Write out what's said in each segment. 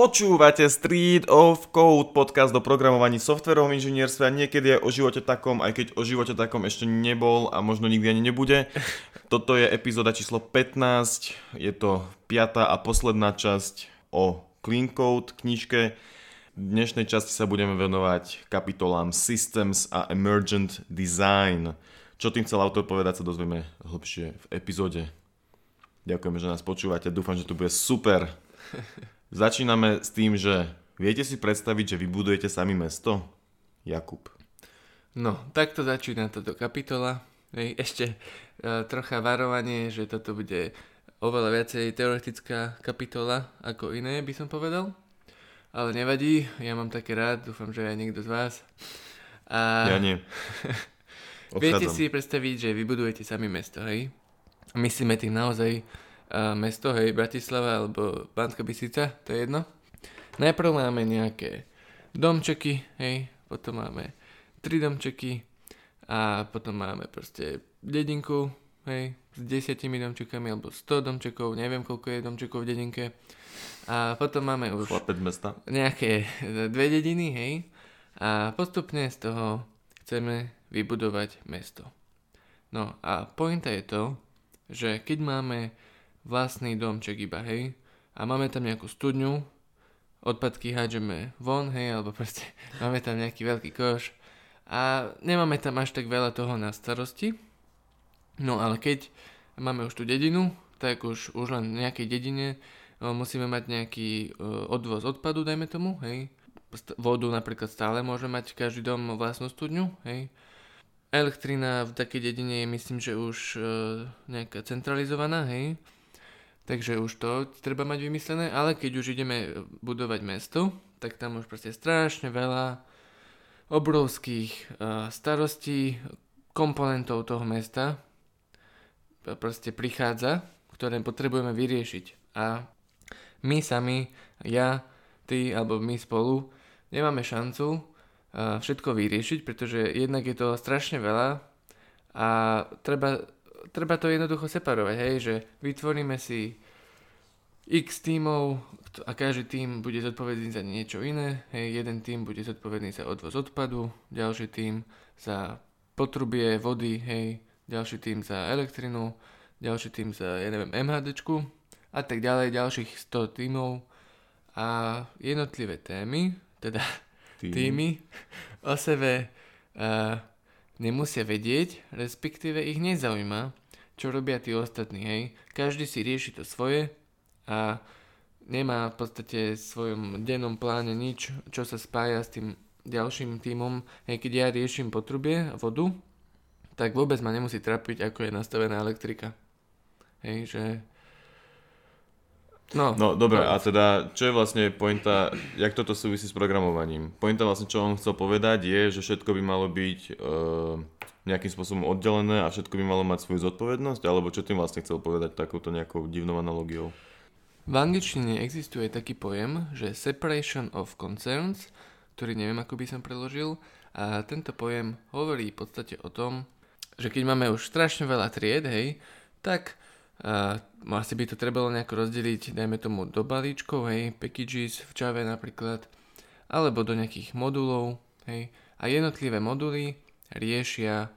Počúvate Street of Code, podcast o programovaní softverovom inžinierstve a niekedy aj o živote takom, aj keď o živote takom ešte nebol a možno nikdy ani nebude. Toto je epizóda číslo 15, je to piatá a posledná časť o Clean Code knižke. V dnešnej časti sa budeme venovať kapitolám Systems a Emergent Design. Čo tým chcel autor povedať, sa dozvieme hlbšie v epizóde. Ďakujeme, že nás počúvate, dúfam, že to bude super. Začíname s tým, že viete si predstaviť, že vybudujete sami mesto? Jakub. No, takto začína táto kapitola. Ešte uh, trocha varovanie, že toto bude oveľa viacej teoretická kapitola ako iné, by som povedal. Ale nevadí, ja mám také rád, dúfam, že aj niekto z vás. A... Ja nie. viete si predstaviť, že vybudujete sami mesto, hej? Myslíme tým naozaj mesto, hej, Bratislava alebo Banská Bystrica, to je jedno. Najprv máme nejaké domčeky, hej, potom máme tri domčeky a potom máme proste dedinku, hej, s desiatimi domčekami alebo 100 domčekov, neviem koľko je domčekov v dedinke. A potom máme už mesta. nejaké dve dediny, hej, a postupne z toho chceme vybudovať mesto. No a pointa je to, že keď máme vlastný domček iba, hej, a máme tam nejakú studňu, odpadky hádžeme von, hej, alebo proste máme tam nejaký veľký koš a nemáme tam až tak veľa toho na starosti. No ale keď máme už tú dedinu, tak už, už len v nejakej dedine musíme mať nejaký odvoz odpadu, dajme tomu, hej. Vodu napríklad stále môže mať každý dom vlastnú studňu, hej. Elektrina v takej dedine je myslím, že už nejaká centralizovaná, hej Takže už to treba mať vymyslené, ale keď už ideme budovať mesto, tak tam už proste strašne veľa obrovských uh, starostí, komponentov toho mesta proste prichádza, ktoré potrebujeme vyriešiť. A my sami, ja, ty alebo my spolu, nemáme šancu všetko vyriešiť, pretože jednak je to strašne veľa a treba treba to jednoducho separovať, hej, že vytvoríme si x tímov a každý tým bude zodpovedný za niečo iné. Hej, jeden tým bude zodpovedný za odvoz odpadu, ďalší tým za potrubie vody, hej, ďalší tým za elektrinu, ďalší tým za, ja neviem, MHDčku a tak ďalej, ďalších 100 tímov a jednotlivé témy, teda Tým. týmy o sebe uh, nemusia vedieť, respektíve ich nezaujíma, čo robia tí ostatní, hej. Každý si rieši to svoje a nemá v podstate v svojom dennom pláne nič, čo sa spája s tým ďalším týmom. Hej, keď ja riešim potrubie a vodu, tak vôbec ma nemusí trapiť, ako je nastavená elektrika. Hej, že No, no dobre, a teda čo je vlastne pointa, jak toto súvisí s programovaním? Pointa vlastne, čo on chcel povedať je, že všetko by malo byť e, nejakým spôsobom oddelené a všetko by malo mať svoju zodpovednosť, alebo čo tým vlastne chcel povedať takouto nejakou divnou analogiou? V angličtine existuje taký pojem, že separation of concerns, ktorý neviem, ako by som preložil, a tento pojem hovorí v podstate o tom, že keď máme už strašne veľa tried, hej, tak a asi by to trebalo nejako rozdeliť, dajme tomu do balíčkov, hej, packages v Java napríklad, alebo do nejakých modulov, hej, a jednotlivé moduly riešia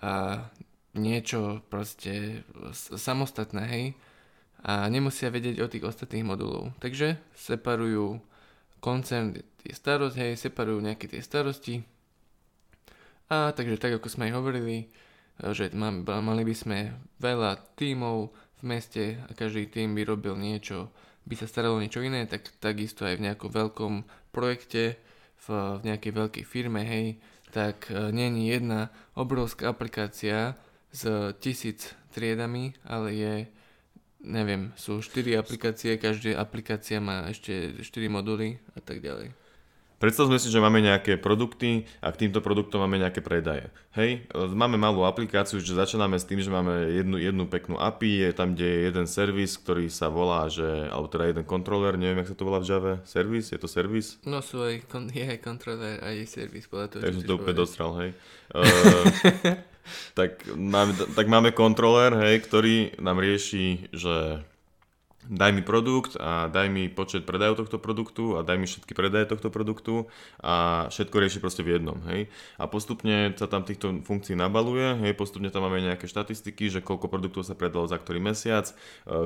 a, niečo proste samostatné, hej, a nemusia vedieť o tých ostatných modulov. Takže separujú koncern tie starosti, hej, separujú nejaké tie starosti. A takže tak, ako sme aj hovorili, že mali by sme veľa tímov, v meste a každý tým by robil niečo, by sa staralo niečo iné, tak takisto aj v nejakom veľkom projekte, v, v nejakej veľkej firme, hej, tak e, není jedna obrovská aplikácia s tisíc triedami, ale je, neviem, sú 4 aplikácie, každá aplikácia má ešte 4 moduly a tak ďalej. Predstavme si, že máme nejaké produkty a k týmto produktom máme nejaké predaje. Hej, máme malú aplikáciu, že začíname s tým, že máme jednu, jednu peknú API, je tam, kde je jeden servis, ktorý sa volá, že, alebo teda jeden kontroler, neviem, jak sa to volá v Java, servis, je to servis? No sú aj, je aj kontroler, aj servis, podľa toho, Takže to úplne dostral, hej. uh, tak, máme, tak máme kontroler, hej, ktorý nám rieši, že daj mi produkt a daj mi počet predajov tohto produktu a daj mi všetky predaje tohto produktu a všetko rieši proste v jednom, hej. A postupne sa tam týchto funkcií nabaluje, hej, postupne tam máme nejaké štatistiky, že koľko produktov sa predalo za ktorý mesiac, e,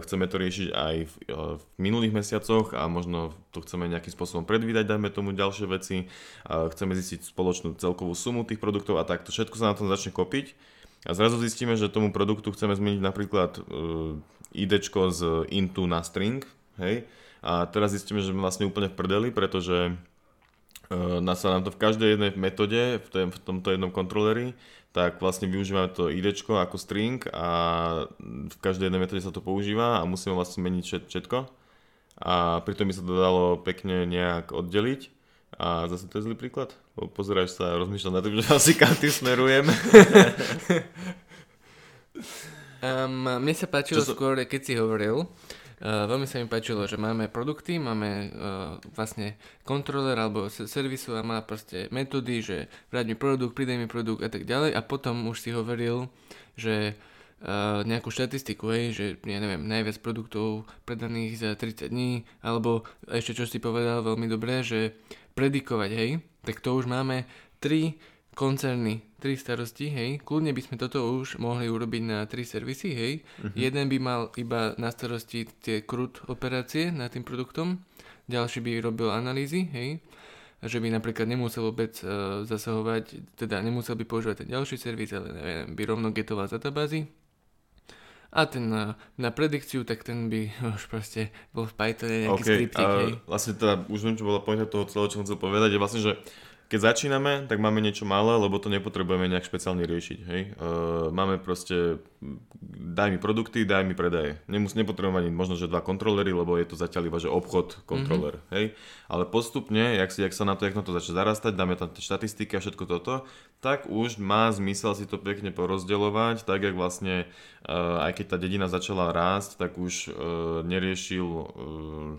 chceme to riešiť aj v, e, v minulých mesiacoch a možno to chceme nejakým spôsobom predvídať, dajme tomu ďalšie veci, chceme zistiť spoločnú celkovú sumu tých produktov a takto všetko sa na tom začne kopiť. A zrazu zistíme, že tomu produktu chceme zmeniť napríklad idečko z intu na string, hej, a teraz zistíme, že sme vlastne úplne v prdeli, pretože uh, sa nám to v každej jednej metóde, v, v tomto jednom kontroleri, tak vlastne využívame to idečko ako string a v každej jednej metóde sa to používa a musíme vlastne meniť všetko. A pritom by sa to dalo pekne nejak oddeliť a zase to je zlý príklad? Pozeráš sa a rozmýšľam na tým, že asi kam tým smerujem. um, mne sa páčilo Čo skôr, keď si hovoril, Uh, veľmi sa mi páčilo, že máme produkty, máme uh, vlastne kontroler alebo servisu a má proste metódy, že vrať mi produkt, pridaj mi produkt a tak ďalej. A potom už si hovoril, že uh, nejakú štatistiku, hej, že ja neviem, najviac produktov predaných za 30 dní, alebo ešte čo si povedal veľmi dobre, že predikovať, hej, tak to už máme 3 koncerny, 3 starosti, hej, kľudne by sme toto už mohli urobiť na 3 servisy, hej, uh-huh. jeden by mal iba na starosti tie krut operácie nad tým produktom, ďalší by robil analýzy, hej, že by napríklad nemusel vôbec uh, zasahovať, teda nemusel by používať ten ďalší servis, ale neviem, by rovno getoval databázy, a ten na, na predikciu, tak ten by už proste bol v Pythone nejaký okay, skriptik, hej. Vlastne teda, už viem, čo bola pointa toho celého, čo som chcel povedať, je vlastne, že keď začíname, tak máme niečo malé, lebo to nepotrebujeme nejak špeciálne riešiť. Hej? Uh, máme proste, daj mi produkty, daj mi predaje. Nemus, nepotrebujeme ani možno, že dva kontrolery, lebo je to zatiaľ iba, že obchod, kontroler. Mm-hmm. Hej? Ale postupne, jak, si, jak sa na to, jak na to začne zarastať, dáme tam tie štatistiky a všetko toto, tak už má zmysel si to pekne porozdeľovať, tak jak vlastne, uh, aj keď tá dedina začala rásť, tak už uh, neriešil uh,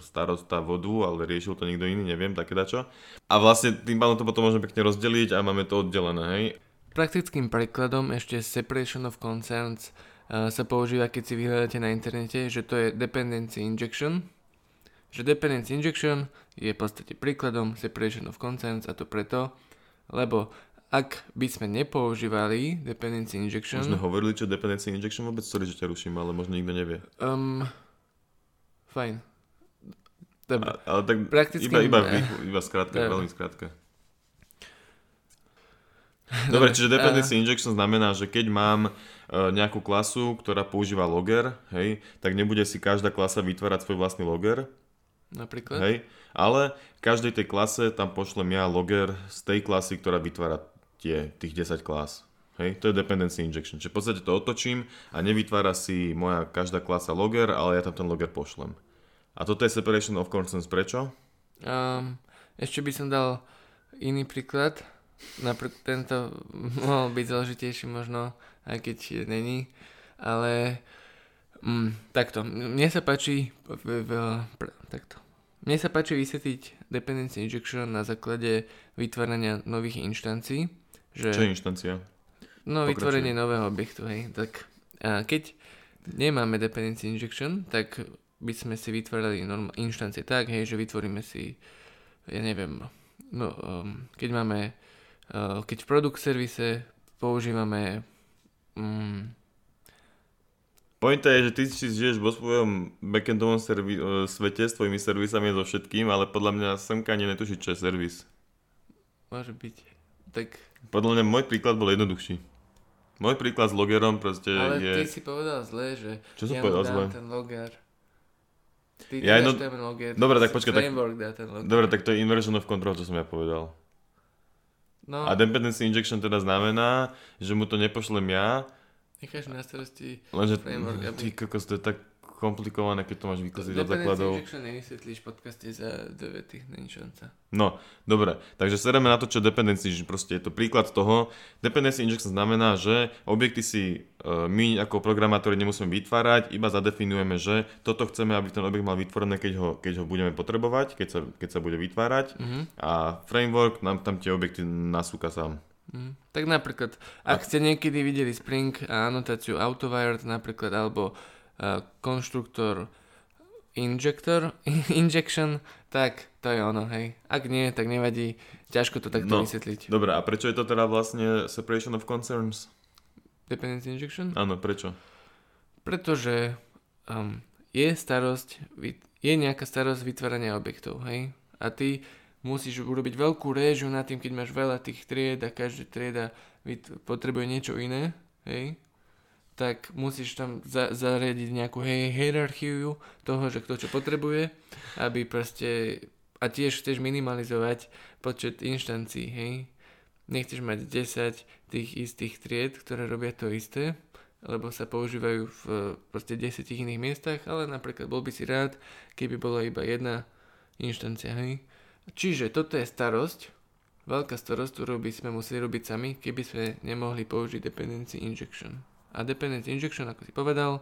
starosta vodu, ale riešil to niekto iný, neviem, také dačo. A vlastne tým pádom to potom to môžeme pekne rozdeliť a máme to oddelené, hej. Praktickým príkladom ešte separation of concerns sa používa, keď si vyhľadáte na internete, že to je dependency injection. Že dependency injection je v podstate príkladom separation of concerns a to preto, lebo ak by sme nepoužívali dependency injection... Už sme hovorili, čo dependency injection vôbec, sorry, že ťa ruším, ale možno nikto nevie. Um, fajn. Dobre. A, ale tak Praktickým... iba, iba, iba skrátka, veľmi skrátka. Dobre, čiže dependency injection znamená, že keď mám e, nejakú klasu, ktorá používa logger, hej, tak nebude si každá klasa vytvárať svoj vlastný logger. Napríklad? Hej, ale každej tej klase tam pošlem ja logger z tej klasy, ktorá vytvára tie, tých 10 klas. Hej, to je dependency injection. Čiže v podstate to otočím a nevytvára si moja každá klasa logger, ale ja tam ten logger pošlem. A toto je separation of concerns. Prečo? Um, ešte by som dal iný príklad. Napríklad tento mohol byť zložitejší možno, aj keď není, ale mm, takto, mne sa páči v, v, pr, takto. Mne sa páči vysvetliť dependency injection na základe vytvárania nových inštancií. Že, Čo je inštancia? No, Pokračujem. vytvorenie nového objektu, hej. Tak a keď nemáme dependency injection, tak by sme si vytvárali norm- inštancie tak, hej, že vytvoríme si, ja neviem, no, um, keď máme Eh, keď v produkt servise používame mm, Pointa je, že ty si žiješ vo svojom backendovom servi- svete s tvojimi servisami so všetkým, ale podľa mňa semka ani netuší, čo je servis. Môže byť. Tak... Podľa mňa môj príklad bol jednoduchší. Môj príklad s logerom proste ale je... Ale ty si povedal zle, že čo som ja povedal zle? ten loger. Ty ja jedno... ten loger. Dobre, tak počkaj. Tak... Dá ten loger. Dobre, tak to je inversion of control, čo som ja povedal. No. A dependency injection teda znamená, že mu to nepošlem ja. Necháš na starosti Lenže, framework, aby... ty kokos, to je tak komplikované, keď to máš vykaziť od základov. Dependency nevysvetlíš v podcaste za dve není šanca. No, dobre, takže sereme na to, čo dependency, že proste je to príklad toho. Dependency injection znamená, že objekty si uh, my ako programátori nemusíme vytvárať, iba zadefinujeme, že toto chceme, aby ten objekt mal vytvorené, keď ho, keď ho budeme potrebovať, keď sa, keď sa bude vytvárať mm-hmm. a framework nám tam tie objekty nasúka sám. Mm. Tak napríklad, ak ste niekedy videli Spring a anotáciu AutoWired napríklad, alebo konštruktor injector, injection, tak to je ono, hej. Ak nie, tak nevadí, ťažko to takto No. vysvetliť. Dobre, a prečo je to teda vlastne separation of concerns? Dependency injection? Áno, prečo? Pretože um, je starosť, je nejaká starosť vytvárania objektov, hej? A ty musíš urobiť veľkú réžiu nad tým, keď máš veľa tých tried a každá trieda potrebuje niečo iné, hej? Tak musíš tam za- zariadiť nejakú hej, hierarchiu toho, že kto čo potrebuje, aby proste... A tiež chceš minimalizovať počet inštancií, hej? Nechceš mať 10 tých istých tried, ktoré robia to isté, lebo sa používajú v proste 10 iných miestach, ale napríklad bol by si rád, keby bola iba jedna inštancia, hej. Čiže toto je starosť, veľká starosť, ktorú by sme museli robiť sami, keby sme nemohli použiť dependency injection. A dependency injection, ako si povedal,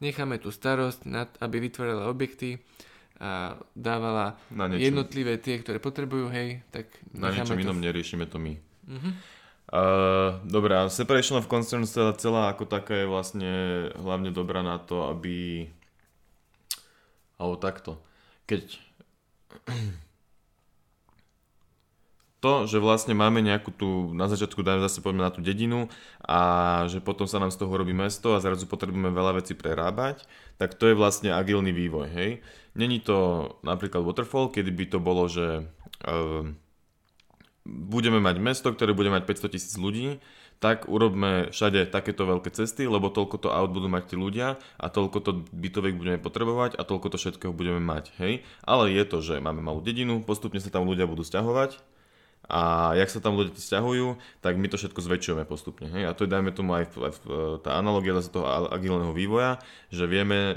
necháme tú starosť, nad, aby vytvorila objekty a dávala Na jednotlivé tie, ktoré potrebujú, hej, tak na niečom to inom neriešime to my. Mhm. Uh, dobre, a separation of concerns teda celá ako taká je vlastne hlavne dobrá na to, aby alebo takto. Keď to, že vlastne máme nejakú tú, na začiatku dajme zase poďme na tú dedinu a že potom sa nám z toho robí mesto a zrazu potrebujeme veľa vecí prerábať, tak to je vlastne agilný vývoj, hej. Není to napríklad waterfall, kedy by to bolo, že uh, budeme mať mesto, ktoré bude mať 500 tisíc ľudí, tak urobme všade takéto veľké cesty, lebo toľko to aut budú mať tí ľudia a toľko to bytoviek budeme potrebovať a toľko to všetkého budeme mať, hej. Ale je to, že máme malú dedinu, postupne sa tam ľudia budú sťahovať a jak sa tam ľudia sťahujú, tak my to všetko zväčšujeme postupne, hej. A to je dajme tomu aj, aj v, tá analogia zase toho agilného vývoja, že vieme e,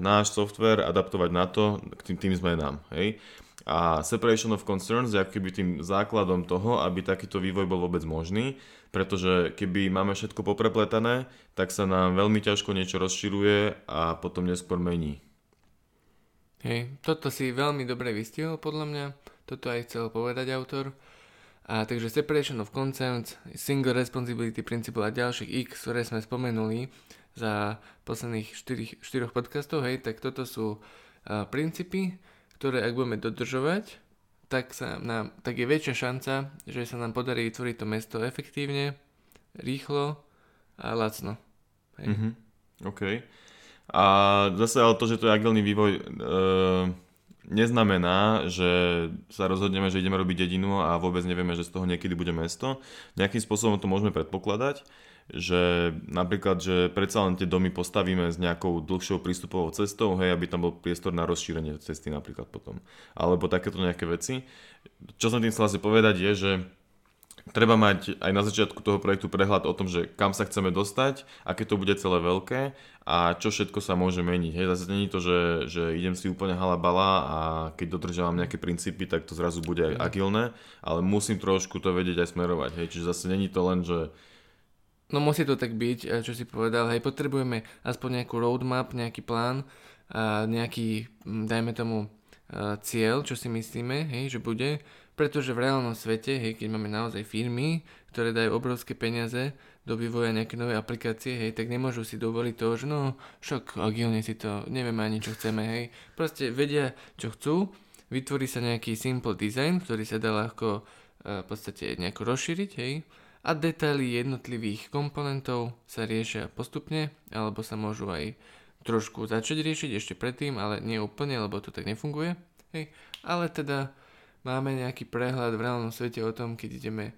náš software adaptovať na to, k tým, tým zmenám, hej. A separation of concerns je keby tým základom toho, aby takýto vývoj bol vôbec možný, pretože keby máme všetko poprepletané, tak sa nám veľmi ťažko niečo rozširuje a potom neskôr mení. Hej, toto si veľmi dobre vystihol podľa mňa, toto aj chcel povedať autor. A takže separation of concerns, single responsibility principle a ďalších X, ktoré sme spomenuli za posledných 4, 4 podcastov, hej, tak toto sú uh, princípy, ktoré ak budeme dodržovať, tak, sa nám, tak je väčšia šanca, že sa nám podarí vytvoriť to mesto efektívne, rýchlo a lacno. Hej. Mhm. OK. A zase ale to, že to je agilný vývoj, e, neznamená, že sa rozhodneme, že ideme robiť dedinu a vôbec nevieme, že z toho niekedy bude mesto. Nejakým spôsobom to môžeme predpokladať, že napríklad, že predsa len tie domy postavíme s nejakou dlhšou prístupovou cestou, hej, aby tam bol priestor na rozšírenie cesty napríklad potom. Alebo takéto nejaké veci. Čo som tým chcel asi povedať je, že treba mať aj na začiatku toho projektu prehľad o tom, že kam sa chceme dostať, aké to bude celé veľké a čo všetko sa môže meniť. Hej, zase není to, že, že idem si úplne halabala a keď dodržiavam nejaké princípy, tak to zrazu bude aj agilné, ale musím trošku to vedieť aj smerovať. Hej, čiže zase není to len, že No musí to tak byť, eh, čo si povedal, hej, potrebujeme aspoň nejakú roadmap, nejaký plán, nejaký, mm, dajme tomu, cieľ, čo si myslíme, hej, že bude, pretože v reálnom svete, hej, keď máme naozaj firmy, ktoré dajú obrovské peniaze do vývoja nejaké nové aplikácie, hej, tak nemôžu si dovoliť to, že no, však agilne si to, nevieme ani čo chceme, hej, proste vedia, čo chcú, vytvorí sa nejaký simple design, ktorý sa dá ľahko eh, v podstate nejako rozšíriť, hej, a detaily jednotlivých komponentov sa riešia postupne, alebo sa môžu aj trošku začať riešiť ešte predtým, ale nie úplne, lebo to tak nefunguje. Hej. Ale teda máme nejaký prehľad v reálnom svete o tom, keď ideme e,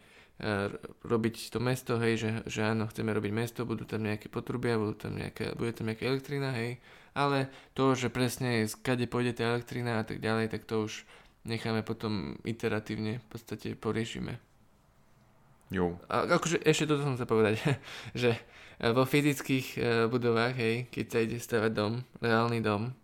robiť to mesto, hej, že, že áno, chceme robiť mesto, budú tam nejaké potrubia, budú tam nejaké, bude tam nejaká elektrina, hej, ale to, že presne skade pôjde tá elektrina a tak ďalej, tak to už necháme potom iteratívne v podstate poriešime. jo, A akože ešte toto som sa povedať, že vo fyzických e, budovách, hej, keď sa ide stavať dom, reálny dom,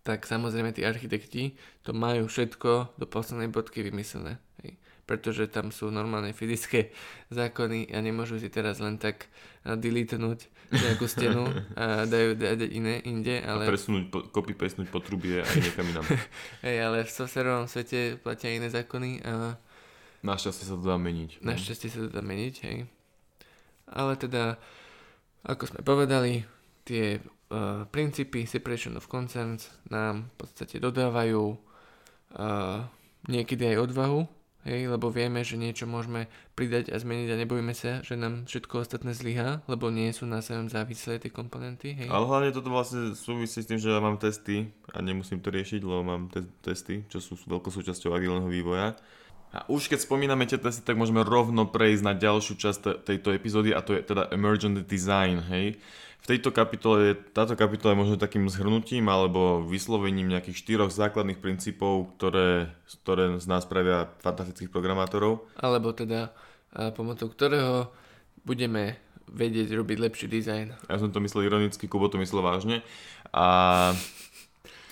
tak samozrejme tí architekti to majú všetko do poslednej bodky vymyslené. Hej. Pretože tam sú normálne fyzické zákony a nemôžu si teraz len tak e, deletenúť nejakú stenu a dajú dať iné inde, a ale, presunúť, po- copy pastenúť potrubie aj niekam inám. hej, ale v softwarovom svete platia iné zákony a Našťastie sa to dá meniť. no. Našťastie sa to dá meniť, hej. Ale teda, ako sme povedali, tie princípy separation of concerns nám v podstate dodávajú uh, niekedy aj odvahu, hej, lebo vieme, že niečo môžeme pridať a zmeniť a nebojíme sa, že nám všetko ostatné zlyhá, lebo nie sú na svojom závislé tie komponenty. Hej. Ale hlavne toto vlastne súvisí s tým, že ja mám testy a nemusím to riešiť, lebo mám te- testy, čo sú veľkou súčasťou agilného vývoja. A už keď spomíname tie testy, tak môžeme rovno prejsť na ďalšiu časť te- tejto epizódy a to je teda Emergent Design, hej. V tejto kapitole, táto kapitola je možno takým zhrnutím alebo vyslovením nejakých štyroch základných princípov, ktoré, ktoré z nás pravia fantastických programátorov. Alebo teda a pomocou ktorého budeme vedieť robiť lepší dizajn. Ja som to myslel ironicky, Kubo to myslel vážne. A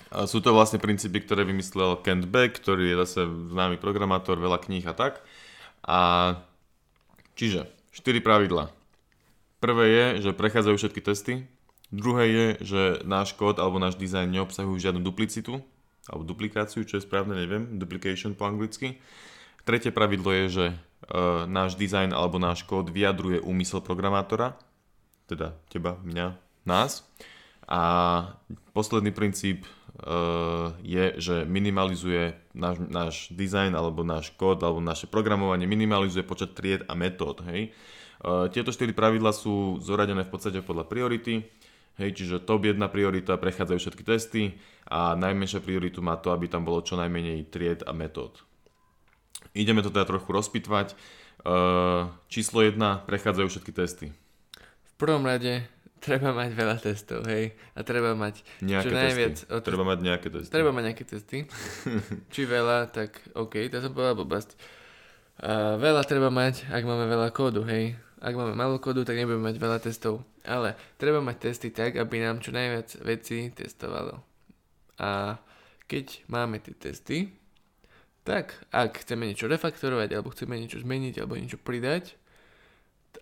sú to vlastne princípy, ktoré vymyslel Kent Beck, ktorý je zase známy programátor, veľa kníh a tak. A čiže, 4 pravidla. Prvé je, že prechádzajú všetky testy. Druhé je, že náš kód alebo náš dizajn neobsahujú žiadnu duplicitu, alebo duplikáciu, čo je správne, neviem, duplication po anglicky. Tretie pravidlo je, že uh, náš dizajn alebo náš kód vyjadruje úmysel programátora, teda teba, mňa, nás. A posledný princíp je, že minimalizuje náš, náš dizajn alebo náš kód alebo naše programovanie minimalizuje počet tried a metód. Hej. Uh, tieto štyri pravidla sú zoradené v podstate podľa priority. Hej, čiže top 1 priorita prechádzajú všetky testy a najmenšia prioritu má to, aby tam bolo čo najmenej tried a metód. Ideme to teda trochu rozpitvať. Uh, číslo 1, prechádzajú všetky testy. V prvom rade treba mať veľa testov, hej. A treba mať nejaké čo najviac... testy. O Treba mať nejaké testy. Treba mať nejaké testy. Či veľa, tak OK, to som povedal blbosť. Uh, veľa treba mať, ak máme veľa kódu, hej. Ak máme málo kódu, tak nebudeme mať veľa testov. Ale treba mať testy tak, aby nám čo najviac veci testovalo. A keď máme tie testy, tak ak chceme niečo refaktorovať, alebo chceme niečo zmeniť, alebo niečo pridať,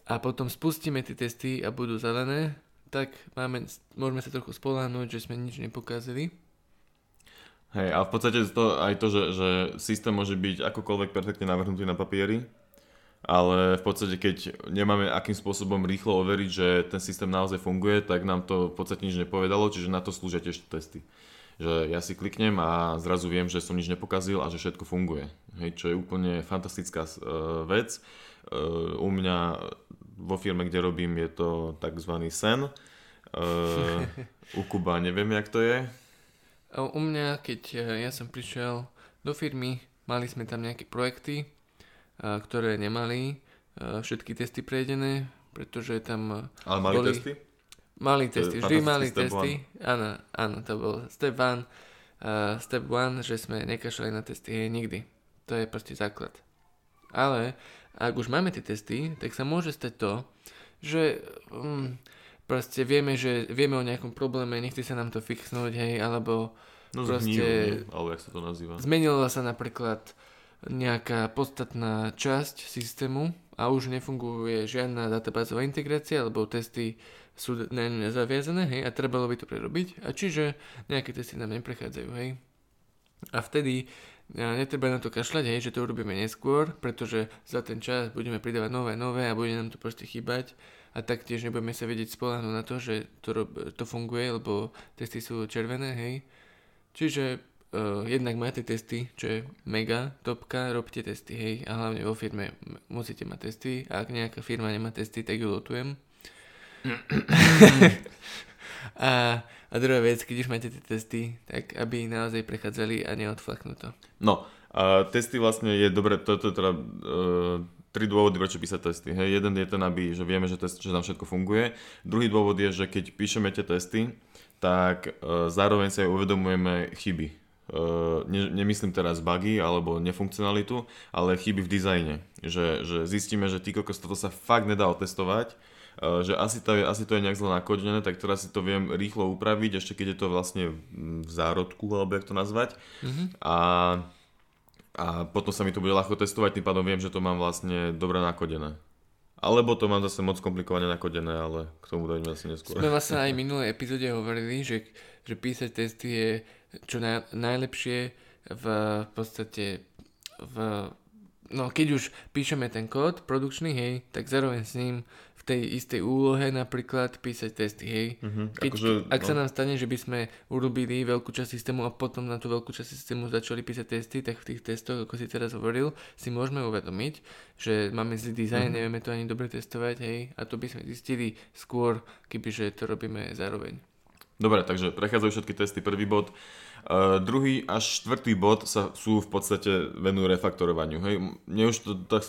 a potom spustíme tie testy a budú zelené, tak máme, môžeme sa trochu spoláhnuť, že sme nič nepokázali. Hej, a v podstate to, aj to, že, že systém môže byť akokoľvek perfektne navrhnutý na papieri, ale v podstate keď nemáme akým spôsobom rýchlo overiť, že ten systém naozaj funguje, tak nám to v podstate nič nepovedalo, čiže na to slúžia tiež testy. Že ja si kliknem a zrazu viem, že som nič nepokazil a že všetko funguje. Hej, čo je úplne fantastická uh, vec. Uh, u mňa vo firme, kde robím, je to tzv. sen. Uh, u Kuba neviem, jak to je. U mňa, keď e, ja som prišiel do firmy, mali sme tam nejaké projekty, ktoré nemali všetky testy prejdené, pretože tam Ale mali boli... testy? Mali testy, vždy mali testy. Áno, áno, to bol step one. Uh, step one, že sme nekašľali na testy, hej, nikdy. To je proste základ. Ale ak už máme tie testy, tak sa môže stať to, že um, proste vieme, že vieme o nejakom probléme, nechce sa nám to fixnúť, hej, alebo no, proste... Zhnil, alebo jak sa to nazýva? Zmenila sa napríklad nejaká podstatná časť systému a už nefunguje žiadna databázová integrácia, alebo testy sú na nezaviazané, hej, a trebalo by to prerobiť. A čiže nejaké testy nám neprechádzajú, hej. A vtedy netreba na to kašľať, hej, že to urobíme neskôr, pretože za ten čas budeme pridávať nové, nové a bude nám to proste chýbať a taktiež nebudeme sa vedieť spolahnúť na to, že to, to funguje, lebo testy sú červené, hej. Čiže uh, jednak máte testy, čo je mega topka, robte testy, hej, a hlavne vo firme musíte mať testy a ak nejaká firma nemá testy, tak ju lotujem. a a druhá vec, keď už máte tie testy, tak aby naozaj prechádzali a neodflaknú to. No, a testy vlastne je dobre, to je teda uh, tri dôvody, prečo písať testy. Hej, jeden je ten, aby, že vieme, že, test, že tam všetko funguje. Druhý dôvod je, že keď píšeme tie testy, tak uh, zároveň sa aj uvedomujeme chyby. Uh, ne, nemyslím teraz bugy alebo nefunkcionalitu, ale chyby v dizajne. Že, že zistíme, že ty kokos, toto sa fakt nedá otestovať, že asi to, je, asi to je nejak zle nakodené, tak teraz si to viem rýchlo upraviť, ešte keď je to vlastne v zárodku, alebo jak to nazvať. Mm-hmm. A, a potom sa mi to bude ľahko testovať, tým pádom viem, že to mám vlastne dobre nakodené. Alebo to mám zase moc komplikovane nakodené, ale k tomu dojdeme asi neskôr. Sme vlastne aj v minulej epizóde hovorili, že, že písať testy je čo naj, najlepšie v podstate v no keď už píšeme ten kód produkčný, hej, tak zároveň s ním v tej istej úlohe napríklad písať testy, hej. Mhm, Keď, akože, ak sa no. nám stane, že by sme urobili veľkú časť systému a potom na tú veľkú časť systému začali písať testy, tak v tých testoch, ako si teraz hovoril, si môžeme uvedomiť, že máme zlý dizajn, Mhm. nevieme to ani dobre testovať, hej, a to by sme zistili skôr, kebyže to robíme zároveň. Dobre, takže prechádzajú všetky testy, prvý bod. Uh, druhý až štvrtý bod sa sú v podstate venujú refaktorovaniu. Hej. Mne už to tak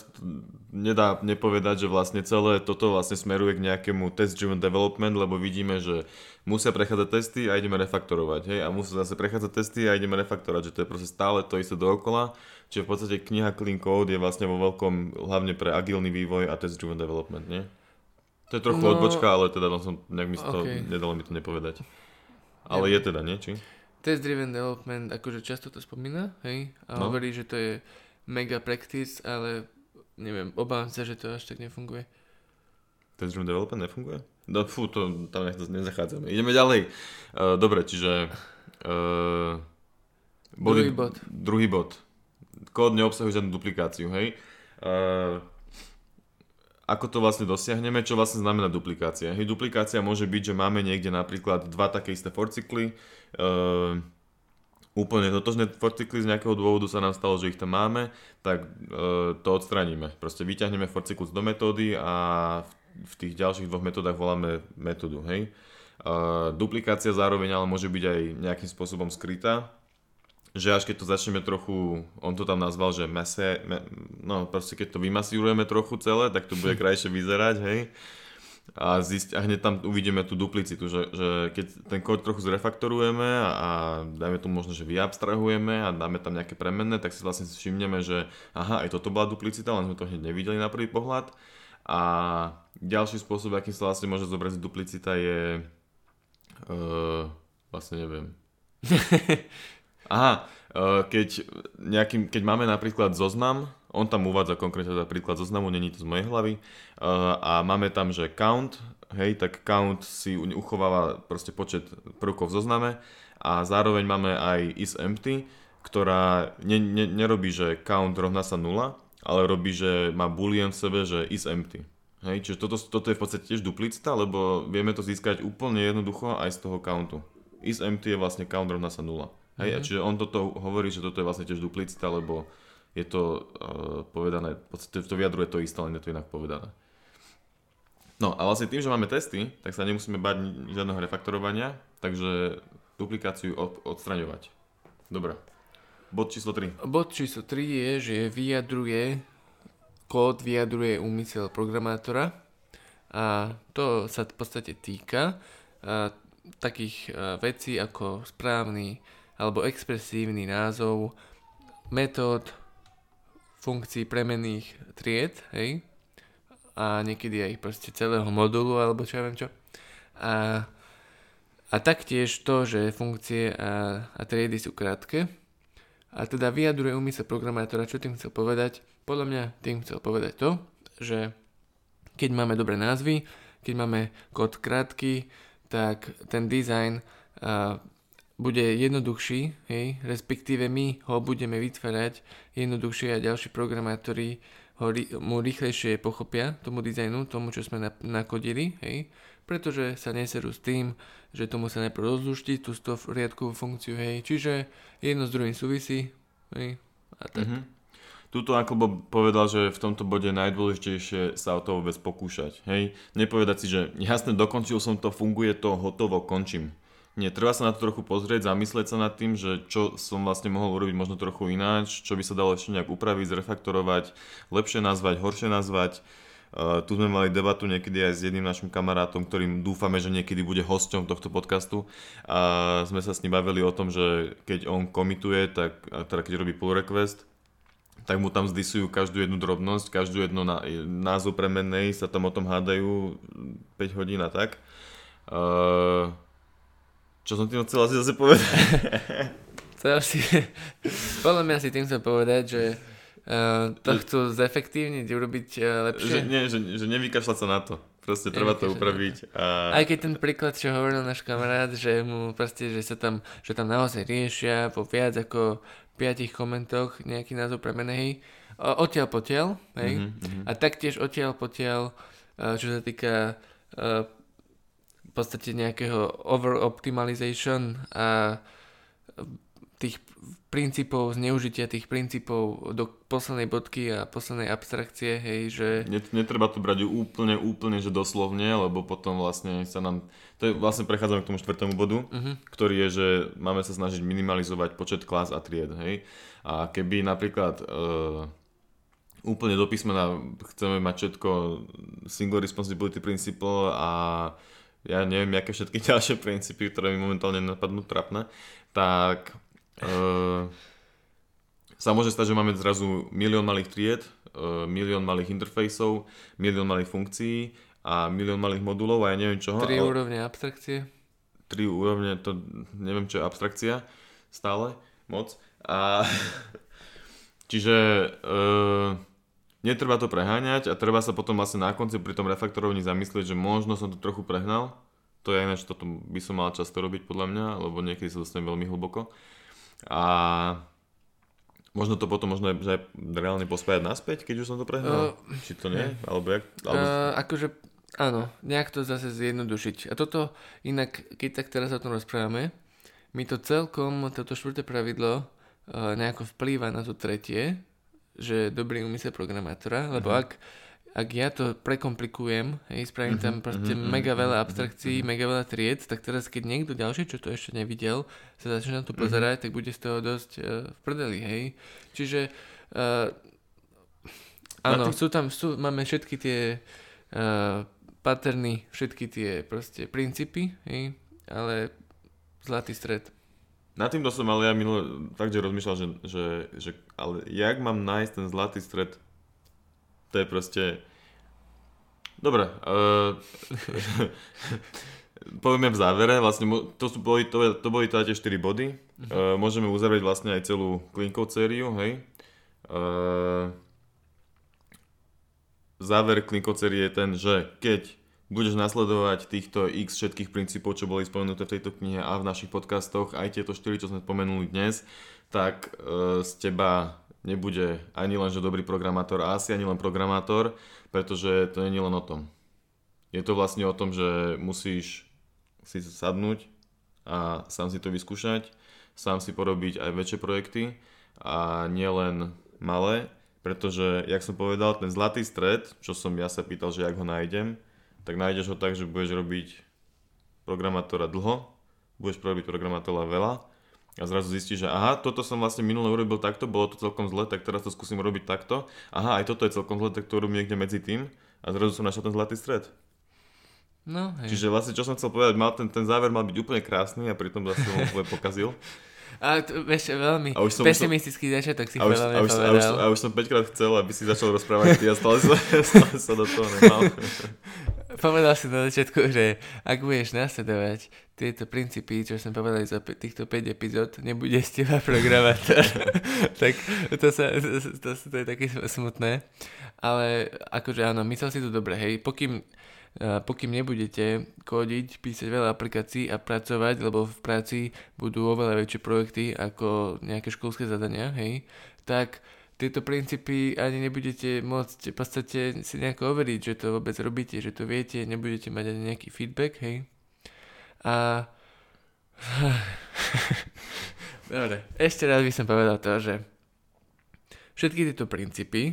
nedá nepovedať, že vlastne celé toto vlastne smeruje k nejakému test-driven development, lebo vidíme, že musia prechádzať testy a ideme refaktorovať. Hej. A musia zase prechádzať testy a ideme refaktorovať, že to je proste stále to isté dookola. Čiže v podstate kniha Clean Code je vlastne vo veľkom hlavne pre agilný vývoj a test-driven development, nie? To je trochu No, odbočka, ale teda no som, nejak mi to, okej. nedalo mi to nepovedať. Ale je teda, nie? Či? Test driven development, akože často to spomína, hej, a No. hovorí, že to je mega practice, ale neviem, obávam sa, že to až tak nefunguje. Test driven development nefunguje? No fú, to tam nezachádzame. Ideme ďalej. Uh, dobre, čiže... Uh, Druhý bod. Druhý bod. Kód neobsahuje žiadnu duplikáciu, hej? Uh, ako to vlastne dosiahneme, čo vlastne znamená duplikácia. Hej, duplikácia môže byť, že máme niekde napríklad dva také isté forcykly, uh, úplne totožné forcykly z nejakého dôvodu sa nám stalo, že ich tam máme, tak uh, to odstraníme. Proste vyťahneme forcyklus do metódy a v, v tých ďalších dvoch metódach voláme metódu, hej. Uh, duplikácia zároveň ale môže byť aj nejakým spôsobom skrytá, že až keď to začneme trochu, on to tam nazval, že mese, me, no proste keď to vymasírujeme trochu celé, tak to bude krajšie vyzerať, hej. A, zist, a hneď tam uvidíme tú duplicitu, že, že keď ten kód trochu zrefaktorujeme a, a dajme tomu možno, že vyabstrahujeme a dáme tam nejaké premenné, tak si vlastne všimneme, že aha, aj toto bola duplicita, len sme to hneď nevideli na prvý pohľad. A ďalší spôsob, akým sa vlastne môže zobraziť duplicita je... Uh, vlastne neviem. Aha, eh, keď, nejakým, keď máme napríklad zoznam, on tam uvádza konkrétne teda príklad zoznamu, není to z mojej hlavy, eh, a máme tam, že count, hej, tak count si uchováva proste počet prvkov v zozname a zároveň máme aj is empty, ktorá ne, ne, nerobí, že count rovná sa 0, ale robí, že má boolean v sebe, že is empty. Hej, čiže toto, toto je v podstate tiež duplicita, lebo vieme to získať úplne jednoducho aj z toho countu. Is empty je vlastne count rovná sa 0. Hej, a čiže on toto hovorí, že toto je vlastne tiež duplicita, lebo je to uh, povedané, v podstate to vyjadruje to isté, len je to inak povedané. No a vlastne tým, že máme testy, tak sa nemusíme bať žiadneho refaktorovania, takže duplikáciu od, odstraňovať. Dobre. Bod číslo 3. Bod číslo 3 je, že vyjadruje, kód vyjadruje úmysel programátora a to sa v podstate týka a, takých a, vecí ako správny alebo expresívny názov metód, funkcií premenných tried, hej, a niekedy aj proste celého modulu alebo čo ja viem čo. A, a taktiež to, že funkcie a, a triedy sú krátke, a teda vyjadruje úmysel programátora, čo tým chcel povedať. Podľa mňa tým chcel povedať to, že keď máme dobré názvy, keď máme kód krátky, tak ten dizajn a, bude jednoduchší, hej, respektíve my ho budeme vytvárať jednoduchšie a ďalší programátori ho, mu rýchlejšie pochopia tomu dizajnu, tomu, čo sme na- nakodili, hej, pretože sa neserú s tým, že to musia najprv rozluštiť tú 100 riadkovú funkciu, hej, čiže jedno s druhým súvisí, hej, a tak. Mhm. Tuto ako povedal, že v tomto bode najdôležitejšie sa o to vôbec pokúšať. Hej? Nepovedať si, že jasne dokončil som to, funguje to, hotovo, končím. Nie, treba sa na to trochu pozrieť, zamyslieť sa nad tým, že čo som vlastne mohol urobiť možno trochu ináč, čo by sa dalo ešte nejak upraviť, zrefaktorovať, lepšie nazvať, horšie nazvať. Uh, tu sme mali debatu niekedy aj s jedným našim kamarátom, ktorým dúfame, že niekedy bude hosťom tohto podcastu. A sme sa s ním bavili o tom, že keď on komituje, tak, teda keď robí pull request, tak mu tam zdisujú každú jednu drobnosť, každú jednu na, názov premennej, sa tam o tom hádajú 5 hodín a tak. Uh, čo som tým chcel asi zase povedať? Chcel si, podľa mňa si tým chcel povedať, že uh, to chcú zefektívniť, urobiť uh, že, lepšie. nie, že, že nevykašľať sa na to. Proste treba to upraviť. A... Aj keď ten príklad, čo hovoril náš kamarát, že mu proste, že sa tam, že tam naozaj riešia po viac ako 5 komentoch nejaký názov premenej, odtiaľ potiaľ, hej, Mhm, mhm. a taktiež odtiaľ potiaľ uh, čo sa týka podstate nejakého over optimization a tých princípov, zneužitia tých princípov do poslednej bodky a poslednej abstrakcie, hej, že... Netreba to brať úplne, úplne, že doslovne, lebo potom vlastne sa nám... To je, vlastne prechádzame k tomu štvrtému bodu, uh-huh. ktorý je, že máme sa snažiť minimalizovať počet klás a tried, hej. A keby napríklad uh, úplne do písmena chceme mať všetko single responsibility principle a ja neviem, aké všetky ďalšie princípy, ktoré mi momentálne napadnú trapné, tak Uh, sa môže stať, že máme zrazu milión malých tried, uh, milión malých interfejsov, milión malých funkcií a milión malých modulov a ja neviem čoho. Tri ale... úrovne abstrakcie. Tri úrovne, to neviem čo je abstrakcia stále, moc. A čiže uh, netreba to preháňať a treba sa potom vlastne na konci pri tom refaktorovaní zamyslieť, že možno som to trochu prehnal. To je ináč, toto by som mal často robiť podľa mňa, lebo niekedy sa dostanem veľmi hlboko. A možno to potom možno aj reálne pospájať naspäť, keď už som to prehnal? Uh, Či to nie? nie. Alebo jak? Alebo... Uh, akože áno, nejak to zase zjednodušiť. A toto inak, keď tak teraz o tom rozprávame, mi to celkom, toto štvrté pravidlo uh, nejako vplýva na to tretie, že dobrý úmysel programátora, lebo uh-huh. ak ak ja to prekomplikujem, hej, spravím tam mhm, proste mm-hmm, mega veľa abstrakcií, mm-hmm. mega veľa tried, tak teraz keď niekto ďalší, čo to ešte nevidel, sa začne na to pozerať, mm-hmm. tak bude z toho dosť uh, v prdeli, hej. Čiže uh, áno, ty... sú tam, sú, máme všetky tie uh, paterny, všetky tie proste princípy, hej, ale zlatý stred. Na týmto som ale ja minule takže rozmýšľal, že, že, že ale jak mám nájsť ten zlatý stred to je proste... Dobre. Uh, povieme v závere, vlastne to, sú, boli, to, to boli teda tie 4 body. Uh-huh. Uh, môžeme uzavrieť vlastne aj celú klinkov sériu, hej. Uh, záver klinkov série je ten, že keď budeš nasledovať týchto x všetkých princípov, čo boli spomenuté v tejto knihe a v našich podcastoch, aj tieto 4, čo sme spomenuli dnes, tak uh, z teba nebude ani len, že dobrý programátor a asi ani len programátor, pretože to nie je len o tom. Je to vlastne o tom, že musíš si sadnúť a sám si to vyskúšať, sám si porobiť aj väčšie projekty a nielen malé, pretože, jak som povedal, ten zlatý stred, čo som ja sa pýtal, že jak ho nájdem, tak nájdeš ho tak, že budeš robiť programátora dlho, budeš robiť programátora veľa a zrazu zistí, že aha, toto som vlastne minule urobil takto, bolo to celkom zle, tak teraz to skúsim robiť takto. Aha, aj toto je celkom zle, tak to robím niekde medzi tým. A zrazu som našiel ten zlatý stred. No, hej. Čiže vlastne, čo som chcel povedať, mal ten, ten záver mal byť úplne krásny a pritom zase ho pokazil. Ale to, vieš, veľmi a už som, pesimistický som, začiatok si a už, a, už, a, už, a už som 5 krát chcel, aby si začal rozprávať ty a stále, stále sa do toho nemal. Povedal si na začiatku, že ak budeš nasledovať tieto princípy, čo som povedal za týchto 5 epizód, nebude z teba programátor. tak to, sa, to, to, to je také smutné. Ale akože áno, myslel si to dobre, hej. Pokým pokým nebudete kódiť, písať veľa aplikácií a pracovať, lebo v práci budú oveľa väčšie projekty ako nejaké školské zadania, hej, tak tieto princípy ani nebudete môcť v podstate si nejako overiť, že to vôbec robíte, že to viete, nebudete mať ani nejaký feedback, hej. A... Dobre, ešte raz by som povedal to, že všetky tieto princípy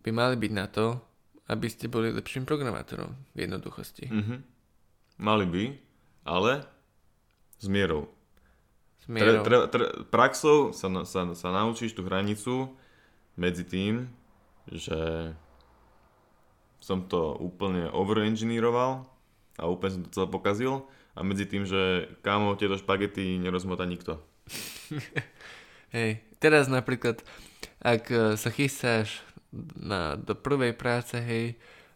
by mali byť na to, aby ste boli lepším programátorom v jednoduchosti. Mm-hmm. Mali by, ale s mierou. Tre, tre, tre, praxou sa, sa, sa naučíš tú hranicu medzi tým, že som to úplne overengineeroval a úplne som to celé pokazil a medzi tým, že kámo tieto špagety nerozmota nikto. Hej, teraz napríklad, ak sa chystáš na, do prvej práce, hej,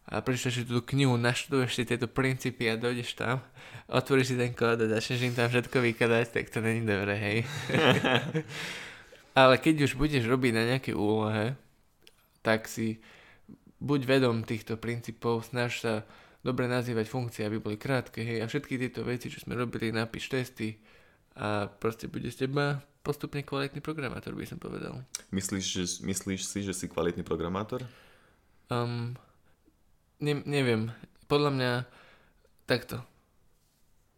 a prečítaš si tú knihu, naštuduješ si tieto princípy a dojdeš tam, otvoríš si ten kód a začneš im tam všetko vykladať, tak to není dobré, hej. Ale keď už budeš robiť na nejakej úlohe, tak si buď vedom týchto princípov, snaž sa dobre nazývať funkcie, aby boli krátke, hej, a všetky tieto veci, čo sme robili, napíš testy a proste bude z teba postupne kvalitný programátor, by som povedal. Myslíš, že, myslíš si, že si kvalitný programátor? Um, ne, neviem, podľa mňa takto.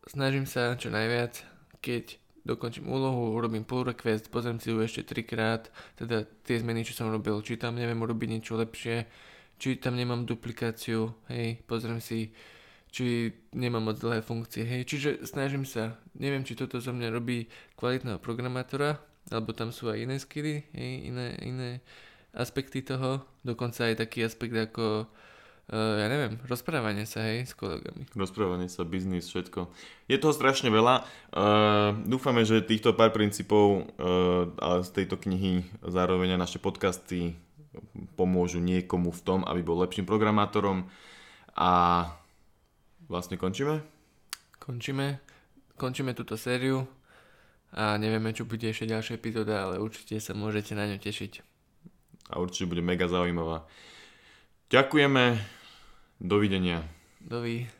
Snažím sa čo najviac, keď dokončím úlohu, urobím pull request, pozriem si ju ešte trikrát, teda tie zmeny, čo som robil, či tam neviem urobiť niečo lepšie, či tam nemám duplikáciu, hej, pozriem si, či nemám moc dlhé funkcie, hej, čiže snažím sa, neviem, či toto zo mňa robí kvalitného programátora, alebo tam sú aj iné skily, hej, iné, iné aspekty toho, dokonca aj taký aspekt ako ja neviem, rozprávanie sa, hej, s kolegami. Rozprávanie sa, biznis, všetko. Je toho strašne veľa. Uh, dúfame, že týchto pár princípov uh, ale z tejto knihy zároveň aj naše podcasty pomôžu niekomu v tom, aby bol lepším programátorom. A vlastne končíme? Končíme. Končíme túto sériu a nevieme, čo bude ešte ďalšia epizóda, ale určite sa môžete na ňu tešiť. A určite bude mega zaujímavá. Ďakujeme. Dovidenia. Dovi.